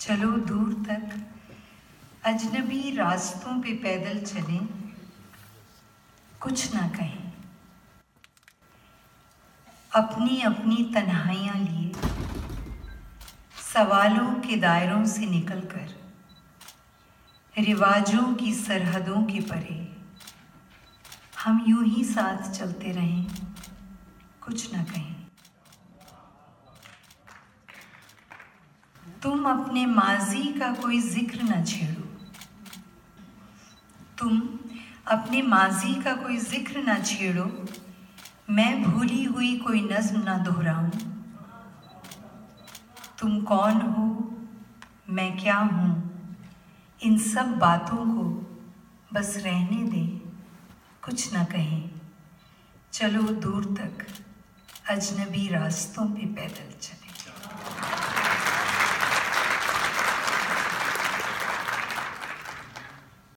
चलो दूर तक। अजनबी रास्तों पे पैदल चलें। कुछ ना कहें। अपनी अपनी तन्हाइयाँ लिए। सवालों के दायरों से निकलकर। रिवाजों की सरहदों के परे। हम यूँ ही साथ चलते रहें। कुछ ना कहें। तुम अपने माजी का कोई ज़िक्र न छेड़ो। तुम अपने माजी का कोई ज़िक्र न छेड़ो। मैं भूली हुई कोई नज्म न दोहराऊं। तुम कौन हो? मैं क्या हूँ? इन सब बातों को बस रहने दें, कुछ न कहें। चलो दूर तक अजनबी रास्तों पे पैदल चल।